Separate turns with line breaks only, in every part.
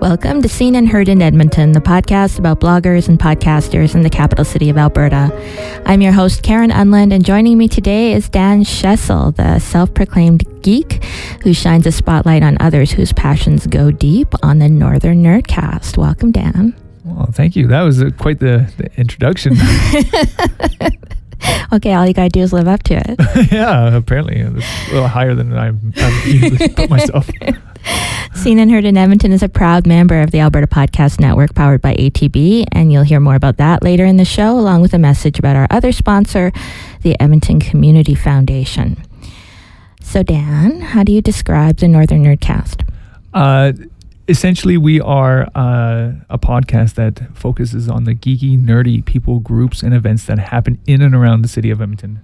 Welcome to Seen and Heard in Edmonton, the podcast about bloggers and podcasters in the capital city of Alberta. I'm your host, Karen Unland, and joining me today is Dan Schessel, the self proclaimed geek who shines a spotlight on others whose passions go deep on the Northern Nerdcast. Welcome, Dan.
Well, thank you. That was uh quite the, the introduction.
okay, all you gotta do is live up to it.
yeah, apparently it's a little higher than I'm, I'm usually put myself.
Seen and Heard in Edmonton is a proud member of the Alberta Podcast Network powered by ATB, and you'll hear more about that later in the show, along with a message about our other sponsor, the Edmonton Community Foundation. So, Dan, how do you describe the Northern Nerdcast?
Uh, essentially, we are uh, podcast that focuses on the geeky, nerdy people, groups, and events that happen in and around the city of Edmonton.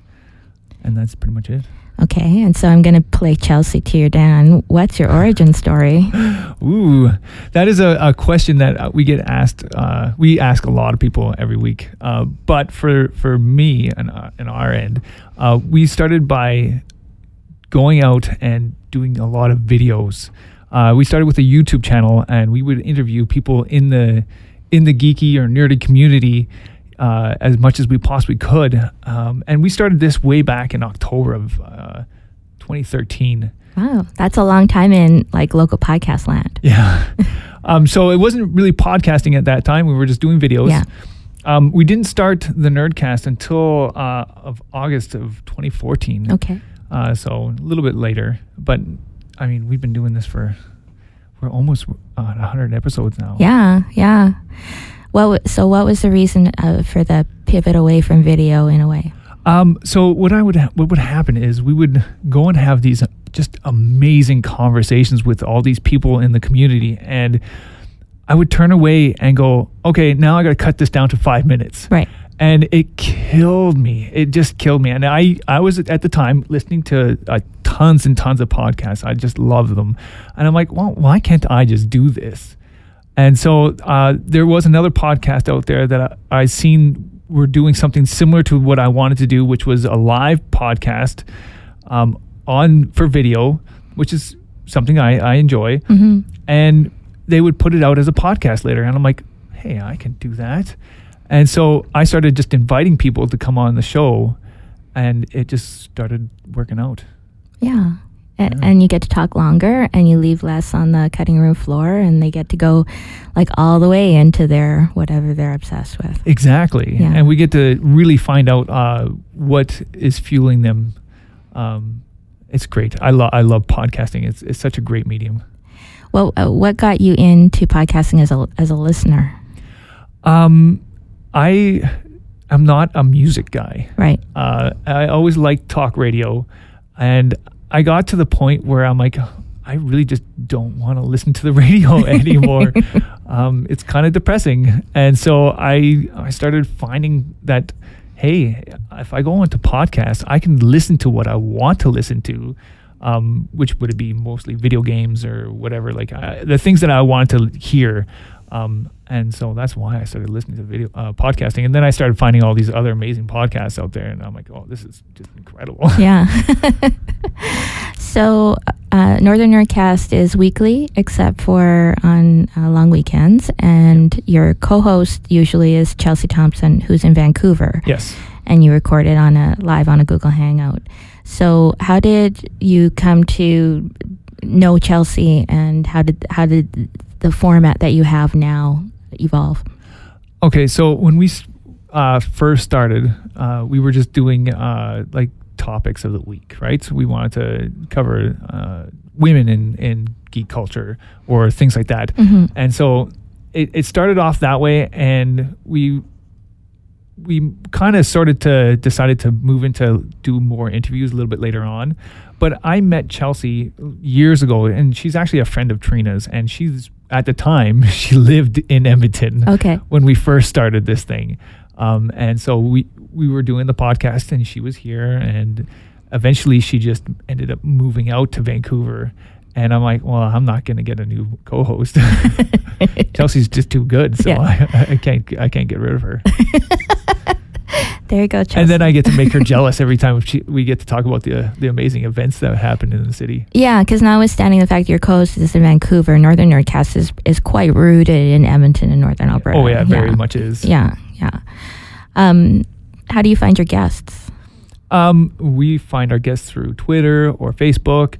And that's pretty much it.
Okay, and so I'm going to play Chelsea to your Dan. What's your origin story?
Ooh, that is a, a question that uh, we get asked. Uh, we ask a lot of people every week. Uh, but for for me and uh, and our end, uh, we started by going out and doing a lot of videos. Uh, we started with a YouTube channel, and we would interview people in the in the geeky or nerdy community uh, as much as we possibly could. Um, and we started this way back in October of uh, 2013.
Wow, that's a long time in like local podcast land.
Yeah. um, so it wasn't really podcasting at that time. We were just doing videos.
Yeah.
Um, we didn't start the Nerdcast until uh, of August of 2014.
Okay.
Uh, so a little bit later, but I mean, we've been doing this for we're almost uh, 100 episodes now.
Yeah, yeah. What so what was the reason uh, for the pivot away from video in a way?
Um, so what I would ha- what would happen is we would go and have these just amazing conversations with all these people in the community, and I would turn away and go, okay, now I got to cut this down to five minutes.
Right.
And it killed me. It just killed me. And I, I was at the time listening to uh, tons and tons of podcasts. I just love them. And I'm like, well, why can't I just do this? And so uh, there was another podcast out there that I, I seen were doing something similar to what I wanted to do, which was a live podcast um, on for video, which is something I, I enjoy.
Mm-hmm.
And they would put it out as a podcast later. And I'm like, hey, I can do that. And so I started just inviting people to come on the show, and it just started working out.
Yeah.
Yeah.
And you get to talk longer and you leave less on the cutting room floor and they get to go like all the way into their whatever they're obsessed with.
Exactly.
Yeah.
And we get to really find out uh, what is fueling them. Um, it's great. I, lo- I love podcasting. It's, it's such a great medium.
Well, uh, what got you into podcasting as a as a listener?
Um, I am not a music guy.
Right.
Uh, I always liked talk radio, and I got to the point where I'm like, I really just don't want to listen to the radio anymore. um, it's kind of depressing, and so I I started finding that hey, if I go onto podcasts, I can listen to what I want to listen to. Um, which would be mostly video games or whatever, like uh, the things that I want to hear. Um, and so that's why I started listening to video uh, podcasting. And then I started finding all these other amazing podcasts out there, and I'm like, oh, this is just incredible.
Yeah. so, uh, Northern Nerdcast is weekly, except for on uh, long weekends. And your co host usually is Chelsea Thompson, who's in Vancouver.
yes.
And you record it on a live on a Google Hangout. So, how did you come to know Chelsea, and how did how did the format that you have now evolve?
Okay, so when we uh, first started, uh, we were just doing uh, like topics of the week, right? So we wanted to cover uh, women in, in geek culture or things like that.
Mhm.
And so it, it started off that way, and we we kind of started to decided to move into do more interviews a little bit later on. But I met Chelsea years ago, and she's actually a friend of Trina's, and she's at the time she lived in Edmonton
Okay.
when we first started this thing. Um, and so we we were doing the podcast, and she was here, and eventually she just ended up moving out to Vancouver. And I'm like, well, I'm not going to get a new co-host. Chelsea's just too good, so
Yeah.
I, I can't I can't get rid of her.
There you go, Chelsea.
And then I get to make her jealous every time she, we get to talk about the the amazing events that happen in the city.
Yeah, because notwithstanding the fact that your co-host is in Vancouver, Northern Nerdcast is, is quite rooted in Edmonton and Northern Alberta.
Oh yeah, very much is.
Yeah, yeah. Um, how do you find your guests?
Um, we find our guests through Twitter or Facebook,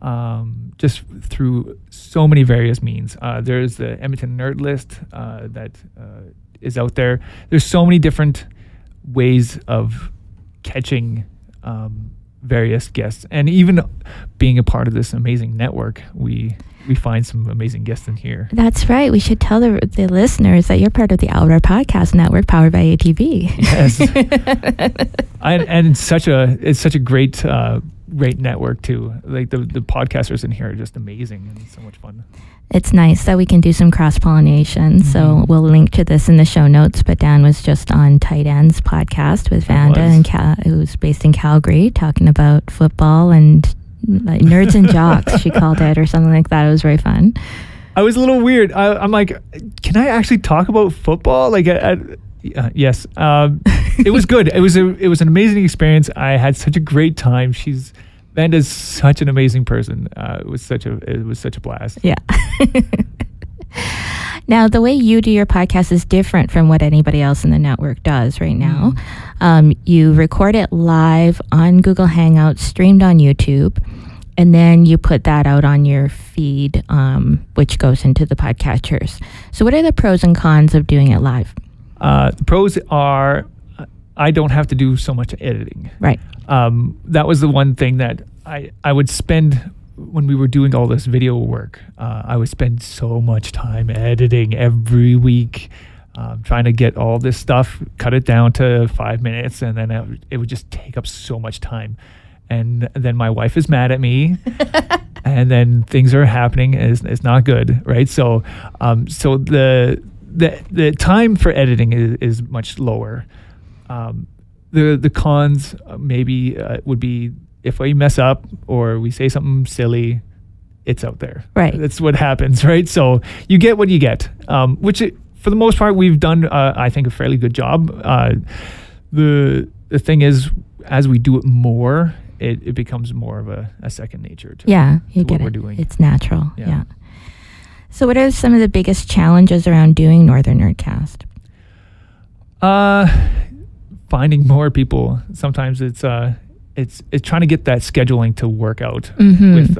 um, just through so many various means. Uh, there's the Edmonton Nerd List uh, that uh, is out there. There's so many different ways of catching um, various guests, and even being a part of this amazing network, we we find some amazing guests in here.
That's right. We should tell the, the listeners that you're part of the Alberta Podcast Network, powered by ATB.
Yes, I, and it's such a it's such a great uh, great network too. Like the the podcasters in here are just amazing and so much fun.
It's nice that we can do some cross pollination. Mm-hmm. So we'll link to this in the show notes. But Dan was just on Tight Ends podcast with Vanda, and Cal- who's based in Calgary, talking about football and like nerds and jocks. she called it or something like that. It was very fun.
I was a little weird. I, am like, can I actually talk about football? Like, I, I, uh, yes, um, it was good. It was a it was an amazing experience. I had such a great time. She's Vanda's such an amazing person. Uh, it was such a it was such a blast.
Yeah. now, the way you do your podcast is different from what anybody else in the network does right now. Mm. Um, you record it live on Google Hangouts, streamed on YouTube, and then you put that out on your feed, um, which goes into the podcatchers. So, what are the pros and cons of doing it live?
Uh, the pros are I don't have to do so much editing.
Right.
Um, that was the one thing that I, I would spend when we were doing all this video work. Uh, I would spend so much time editing every week, um, trying to get all this stuff, cut it down to five minutes, and then it, it would just take up so much time. And then my wife is mad at me. and then things are happening is it's not good right so um, so the the the time for editing is, is much lower um, the the cons uh, maybe uh, would be if we mess up or we say something silly, it's out there.
Right.
That's what happens, right? So you get what you get, um, which it, for the most part we've done, uh, I think, a fairly good job. Uh, the the thing is, as we do it more, it, it becomes more of a, a second nature to,
yeah, you
to
get
what
it.
we're doing.
It's natural. Yeah. yeah. So, what are some of the biggest challenges around doing Northern Nerdcast?
Uh, finding more people. Sometimes it's uh, it's it's trying to get that scheduling to work out mm-hmm. with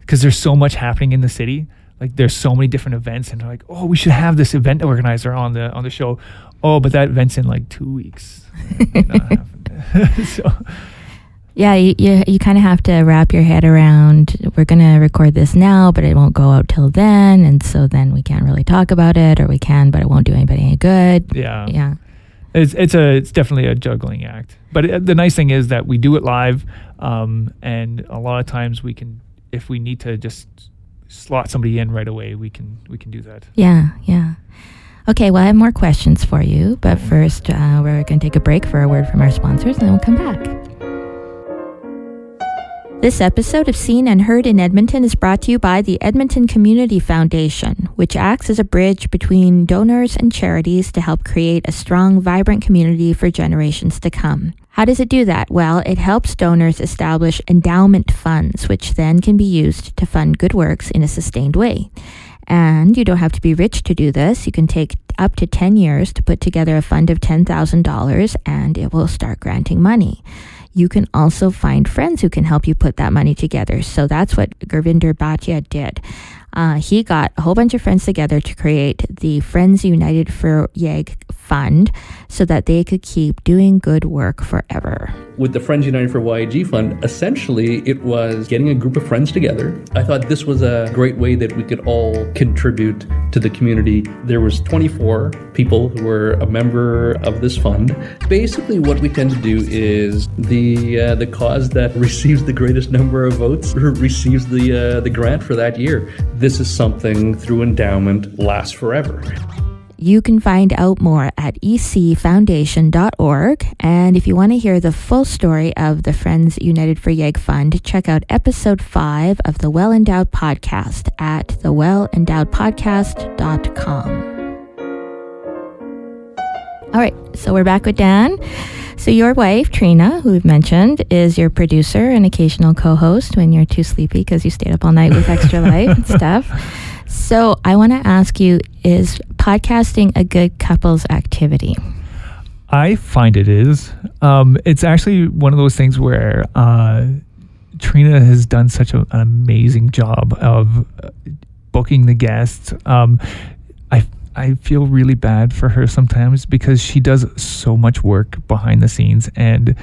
because uh, there's so much happening in the city. Like there's so many different events, and they're like, oh, we should have this event organizer on the on the show. Oh, but that event's in like two weeks.
so. Yeah, you you, you kind of have to wrap your head around. We're gonna record this now, but it won't go out till then, and so then we can't really talk about it, or we can, but it won't do anybody any good.
Yeah,
yeah.
It's it's a it's definitely a juggling act. But it, the nice thing is that we do it live, um, and a lot of times we can, if we need to just slot somebody in right away, we can we can do that.
Yeah, yeah. Okay, well, I have more questions for you, but first, uh, we're going to take a break for a word from our sponsors, and then we'll come back. This episode of Seen and Heard in Edmonton is brought to you by the Edmonton Community Foundation, which acts as a bridge between donors and charities to help create a strong, vibrant community for generations to come. How does it do that? Well, it helps donors establish endowment funds, which then can be used to fund good works in a sustained way. And you don't have to be rich to do this. You can take up to 10 years to put together a fund of $10,000 and it will start granting money you can also find friends who can help you put that money together. So that's what Gurvinder Bhatia did. Uh, he got a whole bunch of friends together to create the Friends United for YEG Fund so that they could keep doing good work forever.
With the Friends United for YEG Fund, essentially it was getting a group of friends together. I thought this was a great way that we could all contribute to the community. There was 24 people who were a member of this fund. Basically, what we tend to do is the uh, the cause that receives the greatest number of votes receives the uh, the grant for that year this is something through endowment lasts forever.
You can find out more at ecfoundation.org. And if you want to hear the full story of the Friends United for YEG Fund, check out episode five of the Well Endowed Podcast at thewellendowedpodcast.com. All right, so we're back with Dan. So your wife, Trina, who we've mentioned, is your producer and occasional co-host when you're too sleepy because you stayed up all night with Extra Life and stuff. So I want to ask you: Is podcasting a good couples activity?
I find it is. Um, it's actually one of those things where uh, Trina has done such a, an amazing job of uh, booking the guests. Um, I I feel really bad for her sometimes because she does so much work behind the scenes, and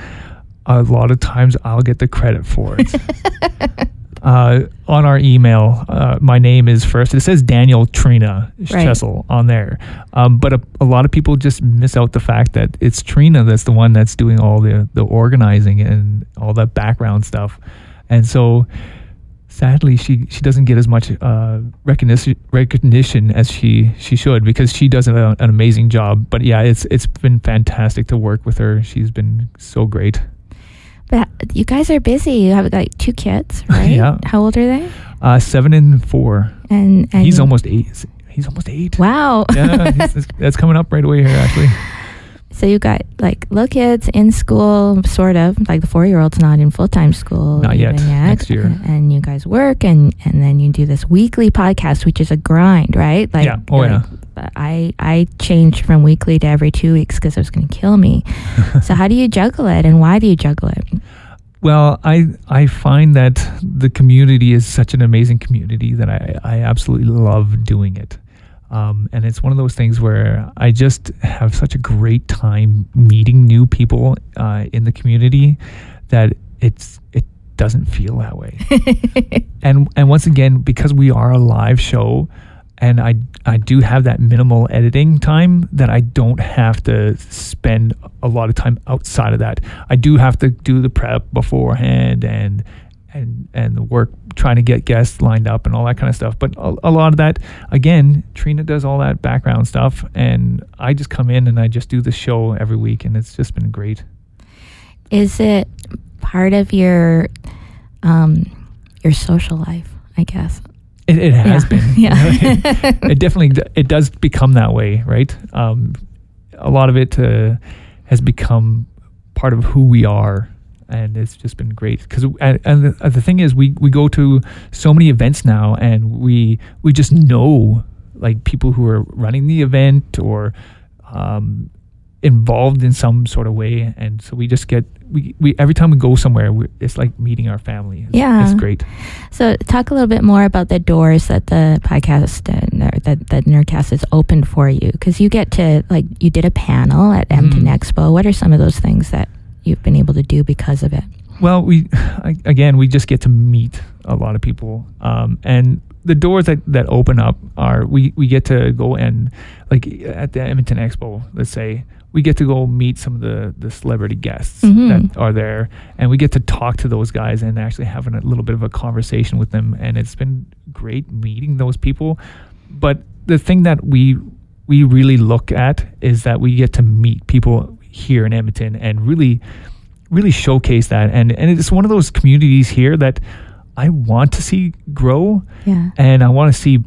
a lot of times I'll get the credit for it. uh, on our email, uh, my name is first. It says Daniel Trina
Right.
Chessel on there, um, but a, a lot of people just miss out the fact that it's Trina that's the one that's doing all the the organizing and all that background stuff, and so sadly she she doesn't get as much uh, recognition recognition as she she should because she does an, an amazing job. But yeah, it's it's been fantastic to work with her. She's been so great.
But you guys are busy. You have like two kids, right?
Yeah.
How old are they?
Uh, seven and four.
And, and
He's almost eight. He's almost eight.
wow.
yeah, that's coming up right away here, actually.
So you got like little kids in school, sort of like the four year old's not in full time school.
Not yet.
even
Next year.
And you guys work and and then you do this weekly podcast, which is a grind, right? Like,
Yeah. Oh,
like,
yeah.
I I changed from weekly to every two weeks because it was going to kill me. so how do you juggle it, and why do you juggle it?
Well, I I find that the community is such an amazing community that I, I absolutely love doing it. Um, and it's one of those things where I just have such a great time meeting new people uh, in the community that it's it doesn't feel that way. and and once again, because we are a live show, and I I do have that minimal editing time that I don't have to spend a lot of time outside of that. I do have to do the prep beforehand and and and the work trying to get guests lined up and all that kind of stuff. But a, a lot of that, again, Trina does all that background stuff, and I just come in and I just do the show every week, and it's just been great.
Is it part of your um your social life? I guess.
It, it has
Yeah.
been.
Yeah.
it definitely it does become that way, right? Um, a lot of it uh, has become part of who we are, and it's just been great. Because and, and the, uh, the thing is, we we go to so many events now, and we we just know like people who are running the event or um, involved in some sort of way, and so we just get we, we every time we go somewhere, we, it's like meeting our family. It's,
Yeah.
it's great.
So, talk a little bit more about the doors that the podcast and that that Nerdcast is open for you, because you get to like you did a panel at Edmonton
Mhm.
Expo. What are some of those things that you've been able to do because of it?
Well, we I- again we just get to meet a lot of people, um, and the doors that, that open up are we, we get to go and like at the Edmonton Expo, let's say we get to go meet some of the the celebrity guests
Mhm.
that are there, and we get to talk to those guys and actually having a little bit of a conversation with them, and it's been great meeting those people. But the thing that we we really look at is that we get to meet people here in Edmonton and really really showcase that and and it's one of those communities here that I want to see grow
Yeah.
and I want to see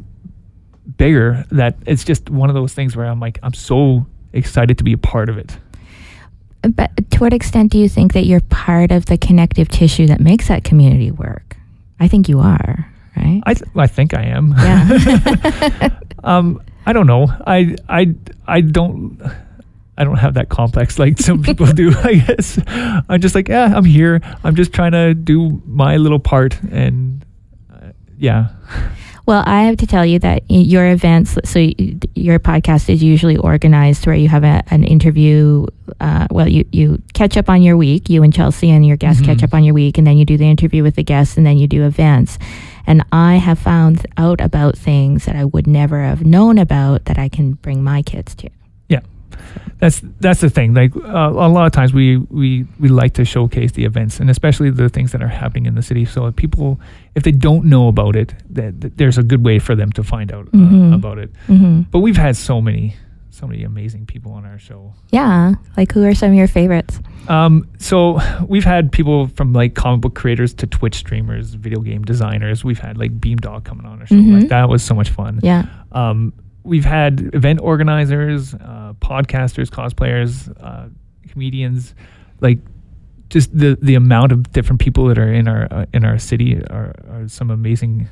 bigger that it's just one of those things where I'm like I'm so excited to be a part of it.
But to what extent do you think that you're part of the connective tissue that makes that community work? I think you are, right?
I th- I think I am.
Yeah.
um I don't know. I I I don't I don't have that complex like some people do, I guess. I'm just like, yeah, I'm here. I'm just trying to do my little part and uh, yeah.
Well, I have to tell you that your events, so your podcast is usually organized where you have a, an interview. Uh, well, you, you catch up on your week, you and Chelsea and your guests catch
Mhm.
up on your week, and then you do the interview with the guests, and then you do events. And I have found out about things that I would never have known about that I can bring my kids to.
That's that's the thing. Like uh, a lot of times, we we we like to showcase the events, and especially the things that are happening in the city. So if people, if they don't know about it, that, that there's a good way for them to find out uh,
Mhm.
about it.
hmm
But we've had so many, so many amazing people on our show.
Yeah. Like, who are some of your favorites?
Um, so we've had people from like comic book creators to Twitch streamers, video game designers. We've had like Beamdog coming on our show.
Mhm.
Like that was so much fun.
Yeah.
Um, we've had event organizers, uh, podcasters, cosplayers, uh, comedians, like just the the amount of different people that are in our uh, in our city are, are some amazing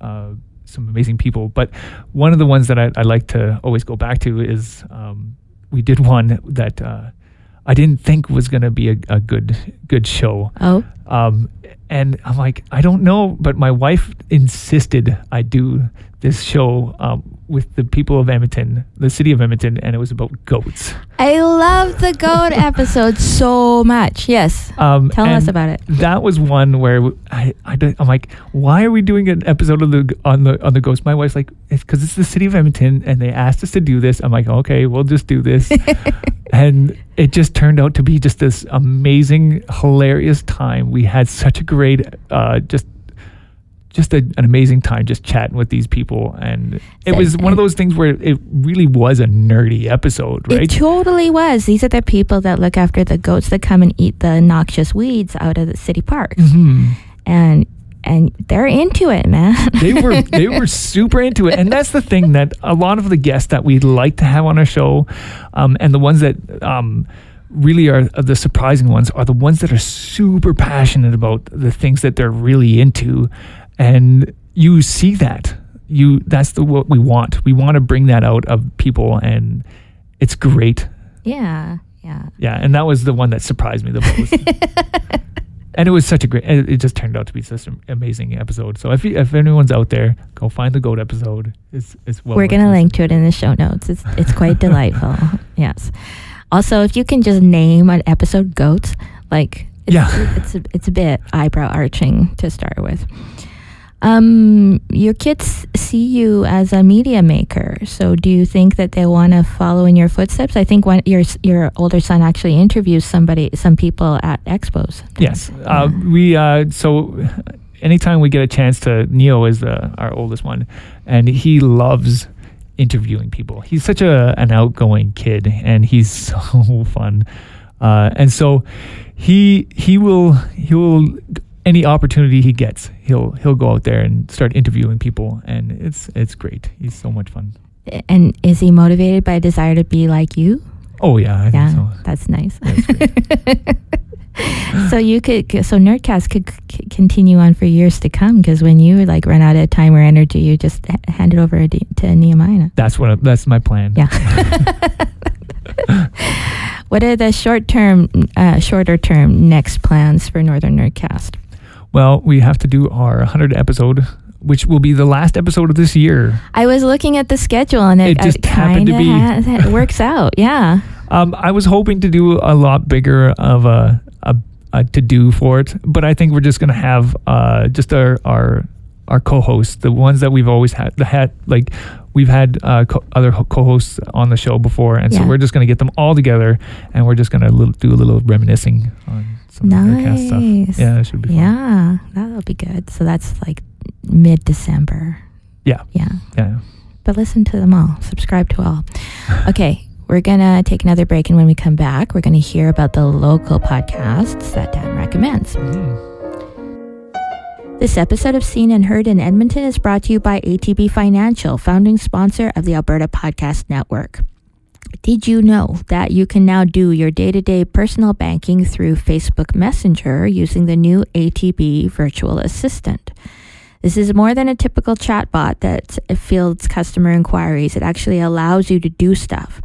uh, some amazing people. But one of the ones that I, I like to always go back to is um, we did one that uh, I didn't think was going to be a, a good good show.
Oh,
Um, and I'm like, I don't know, but my wife insisted I do this show um, with the people of Edmonton, the city of Edmonton, and it was about goats.
I love the goat episode so much. Yes.
Um,
Tell us about it.
That was one where I, I I'm like, why are we doing an episode of the on the on the ghost? My wife's like, it's because it's the city of Edmonton, and they asked us to do this. I'm like, okay, we'll just do this, and it just turned out to be just this amazing, hilarious time. We had such a great, uh, just. Just a, an amazing time just chatting with these people. And it was one of those things where it really was a nerdy episode, right?
It totally was. These are the people that look after the goats that come and eat the noxious weeds out of the city parks.
Mhm.
And and they're into it, man.
they were they were super into it and that's the thing that a lot of the guests that we'd like to have on our show um, and the ones that um, really are the surprising ones are the ones that are super passionate about the things that they're really into and you see that you that's the what we want we want to bring that out of people and it's great
yeah. Yeah.
yeah and that was the one that surprised me the most and it was such a great it it just turned out to be such an amazing episode so if you, if anyone's out there go find the goat episode it's it's well
We're going to link to it in the show notes. It's it's quite delightful. Yes. Also, if you can just name an episode goats, like it's,
Yeah.
it's a, it's a bit eyebrow arching to start with. Um, your kids see you as a media maker, so do you think that they want to follow in your footsteps? I think when your your older son actually interviews somebody, some people at expos.
yes uh, we uh so anytime we get a chance to neo is the, our oldest one and he loves interviewing people he's such a an outgoing kid and he's so fun uh and so he he will he will any opportunity he gets he'll he'll go out there and start interviewing people and it's it's great he's so much fun
And is he motivated by a desire to be like you?
oh yeah i
yeah,
think so
that's nice.
That's
so you could, so Nerdcast could c- continue on for years to come because when you like run out of time or energy, you just hand it over to to Nehemiah.
that's what that's my plan
Yeah. what are the short term, uh, shorter term next plans for Northern Nerdcast?
Well, we have to do our 100 episode, which will be the last episode of this year.
I was looking at the schedule and it,
It just happened to be.
ha- it works out. Yeah.
Um, I was hoping to do a lot bigger of a, a, a to do for it, but I think we're just going to have uh, just our, our our co-hosts, the ones that we've always had, the had like we've had uh, co- other co-hosts on the show before, and so
Yeah.
we're just going to get them all together, and we're just going to do a little reminiscing on some of the Nerdcast
Nice.
stuff. Yeah, it should be fun.
Yeah. That'll be good. So that's like mid December.
Yeah.
Yeah.
Yeah.
but listen to them all. Subscribe to all. Okay, we're gonna take another break, and when we come back, we're gonna hear about the local podcasts that Dan recommends.
Mm.
This episode of Seen and Heard in Edmonton is brought to you by ATB Financial, founding sponsor of the Alberta Podcast Network. Did you know that you can now do your day to day personal banking through Facebook Messenger using the new ATB Virtual Assistant? This is more than a typical chatbot that fields customer inquiries. It actually allows you to do stuff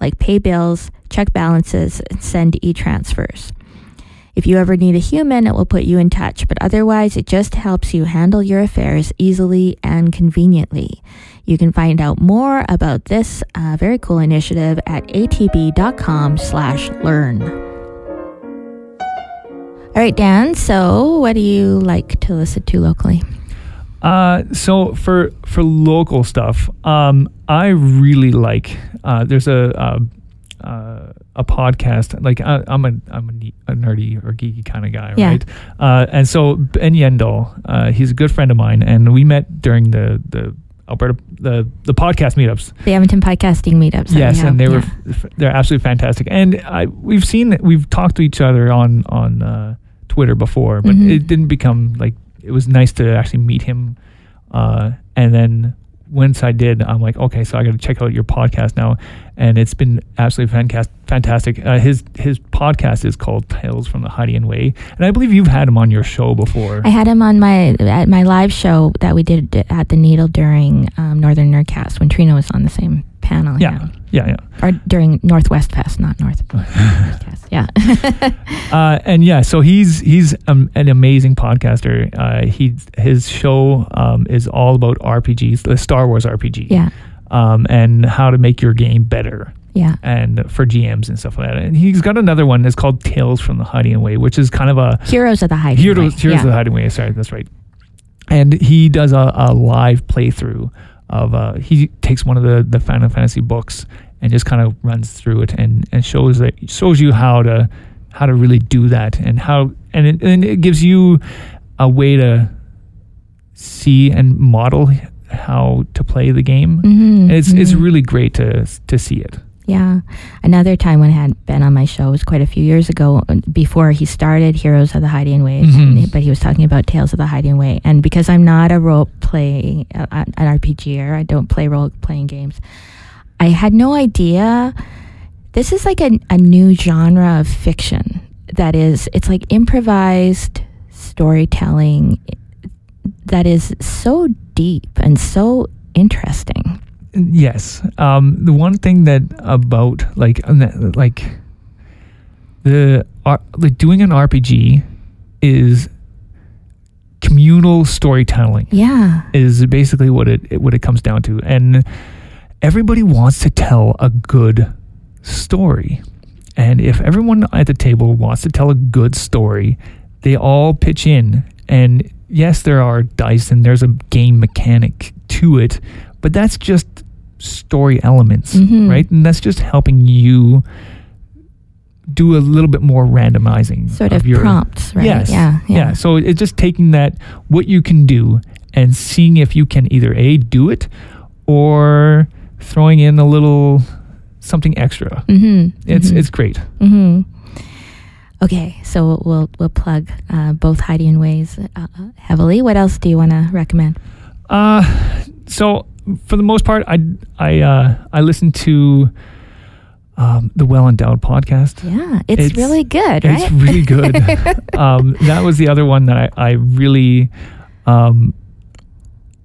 like pay bills, check balances, and send e transfers. If you ever need a human, it will put you in touch, but otherwise, it just helps you handle your affairs easily and conveniently. You can find out more about this uh, very cool initiative at atb.com slash learn. All right, Dan, so what do you like to listen to locally?
Uh, so for for local stuff, um, I really like. Uh, there's a uh, a podcast. Like I, I'm a I'm a, ne- a nerdy or geeky kind of guy,
Yeah.
right? Uh, and so Ben Yendel, uh, he's a good friend of mine, and we met during the the Alberta the the podcast meetups.
The Edmonton Podcasting Meetups.
Yes, and they were
yeah.
f- they're absolutely fantastic. And I we've seen we've talked to each other on on uh, Twitter before, but
Mhm.
it didn't become like it was nice to actually meet him. Uh, and then once I did, I'm like, okay, so I got to check out your podcast now, and it's been absolutely fantastic. Fantastic. Uh, his his podcast is called Tales from the Hiding Way, and I believe you've had him on your show before.
I had him on my at my live show that we did at the Needle during um, Northern Nerdcast when Trina was on the same panel.
yeah, yeah, yeah.
Or during Northwest Fest, not North Nerdcast. Yeah.
uh, and yeah, so he's he's um, an amazing podcaster. Uh, he his show um, is all about RPGs, the Star Wars RPG,
yeah.
um, and how to make your game better.
Yeah.
And for GMs and stuff like that. And he's got another one that's called Tales from the Hiding Way, which is kind of a
Heroes of the Hiding
Heroes,
Way.
Heroes
yeah.
of the Hiding Way. Sorry, that's right. And he does a, a live playthrough of uh, he takes one of the the Final Fantasy books and just kind of runs through it and and shows that shows you how to how to really do that and how and it, and it gives you a way to see and model how to play the game.
Mhm,
It's it's
mhm.
really great to to see it.
Yeah. Another time when I had been on my show was quite a few years ago uh, before he started Heroes of the Hiding Way.
Mhm.
and- But he was talking about Tales of the Hiding Way. And because I'm not a role play, uh, an RPGer, I don't play role playing games, I had no idea. This is like a, a new genre of fiction that is, it's like improvised storytelling that is so deep and so interesting.
Yes. Um, the one thing that about like uh, like the like doing an RPG is communal storytelling
Yeah.
is basically what it what it comes down to, and everybody wants to tell a good story. And if everyone at the table wants to tell a good story, they all pitch in. And yes, there are dice and there's a game mechanic to it, but that's just story elements,
Mhm.
right? And that's just helping you do a little bit more randomizing
Sort of,
your
prompts, right?
Yes.
Yeah.
Yeah. So it's just taking that what you can do and seeing if you can either a do it or throwing in a little something extra.
Mm-hmm.
It's it's great.
hmm Okay, so we'll we'll plug uh, both Hiding Ways uh, heavily. What else do you want to recommend?
Uh so for the most part I I uh I listen to um, the Well Endowed podcast.
Yeah, it's,
It's-
really good, right?
It's really good. um, that was the other one that I, I really, um,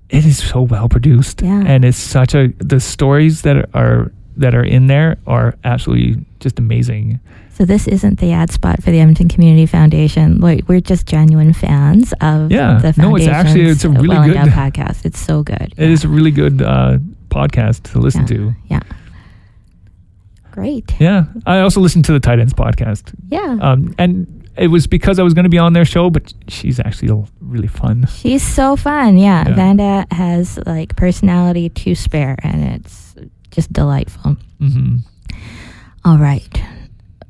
it is so well produced,
Yeah.
and it's such a the stories that are that are in there are absolutely just amazing.
So this isn't the ad spot for the Edmonton Community Foundation. Like we're just genuine fans of
Yeah.
the
No, it's actually- it's a really
well
good-
podcast. It's so good.
It is a really good uh, podcast to listen
Yeah.
to.
Yeah. Great.
Yeah, I also listened to the Tight Ends podcast,
Yeah.
um, and it was because I was going to be on their show, but she's actually really fun.
She's so fun. Yeah.
Yeah.
Vanda has like personality to spare and it's just delightful.
hmm
All right.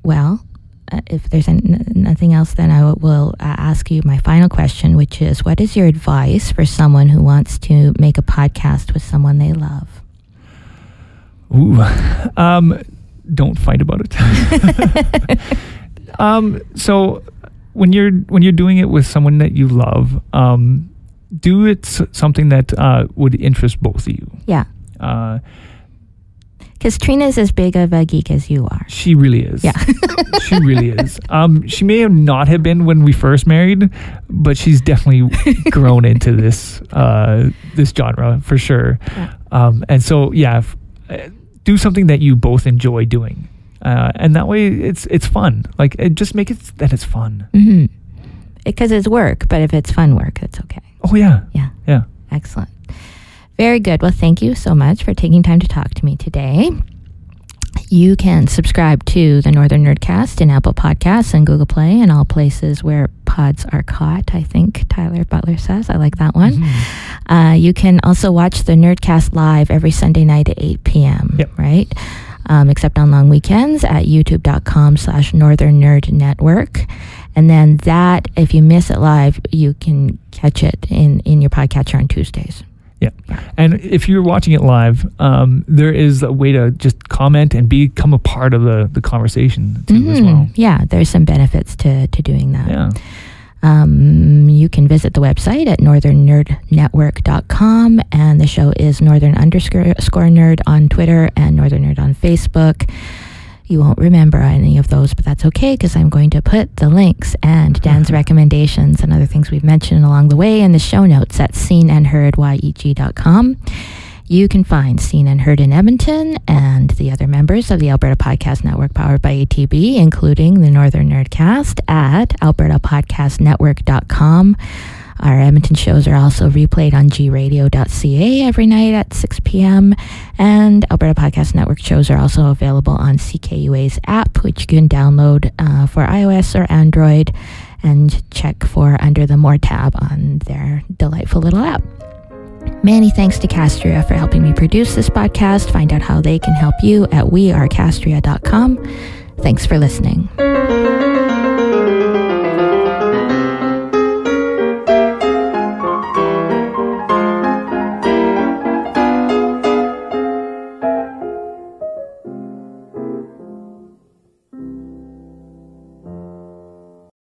Well, uh, if there's an, nothing else, then I will uh, ask you my final question, which is what is your advice for someone who wants to make a podcast with someone they love?
Ooh, um, don't fight about it. um, so when you're when you're doing it with someone that you love, um, do it s- something that uh, would interest both of you.
Yeah.
Uh,
Because Trina's as big of a geek as you are.
she really is.
Yeah.
she really is. Um, she may have not have been when we first married, but she's definitely grown into this uh, this genre for sure.
Yeah.
Um, and so, yeah, f- uh, do something that you both enjoy doing, uh, and that way it's it's fun. Like, it, just make it that it's fun.
Mm-hmm. Because it's work, but if it's fun work, it's okay.
Oh yeah,
Yeah.
yeah.
Excellent. Very good. Well, thank you so much for taking time to talk to me today. You can subscribe to the Northern Nerdcast in Apple Podcasts and Google Play and all places where pods are caught, I think Tyler Butler says. I like that one.
Mhm.
Uh, you can also watch the Nerdcast live every Sunday night at 8 p.m.,
Yep.
right? Um, except on long weekends at youtube.com slash northern nerd network. And then that, if you miss it live, you can catch it in, in your podcatcher on Tuesdays.
Yeah. And if you're watching it live, um, there is a way to just comment and become a part of the, the conversation too as
Mhm.
well.
Yeah, there's some benefits to, to doing that.
Yeah.
Um, you can visit the website at northernnerdnetwork.com, and the show is northern underscore nerd on Twitter and northern nerd on Facebook. You won't remember any of those, but that's okay because I'm going to put the links and Dan's mm-hmm. recommendations and other things we've mentioned along the way in the show notes at seenandheardyeg.com. You can find Seen and Heard in Edmonton and the other members of the Alberta Podcast Network powered by ATB, including the Northern Nerdcast at albertapodcastnetwork.com. Our Edmonton shows are also replayed on gradio.ca every night at 6 p.m. And Alberta Podcast Network shows are also available on CKUA's app, which you can download uh, for iOS or Android and check for under the More tab on their delightful little app. Many thanks to Castria for helping me produce this podcast. Find out how they can help you at wearecastria.com. Thanks for listening.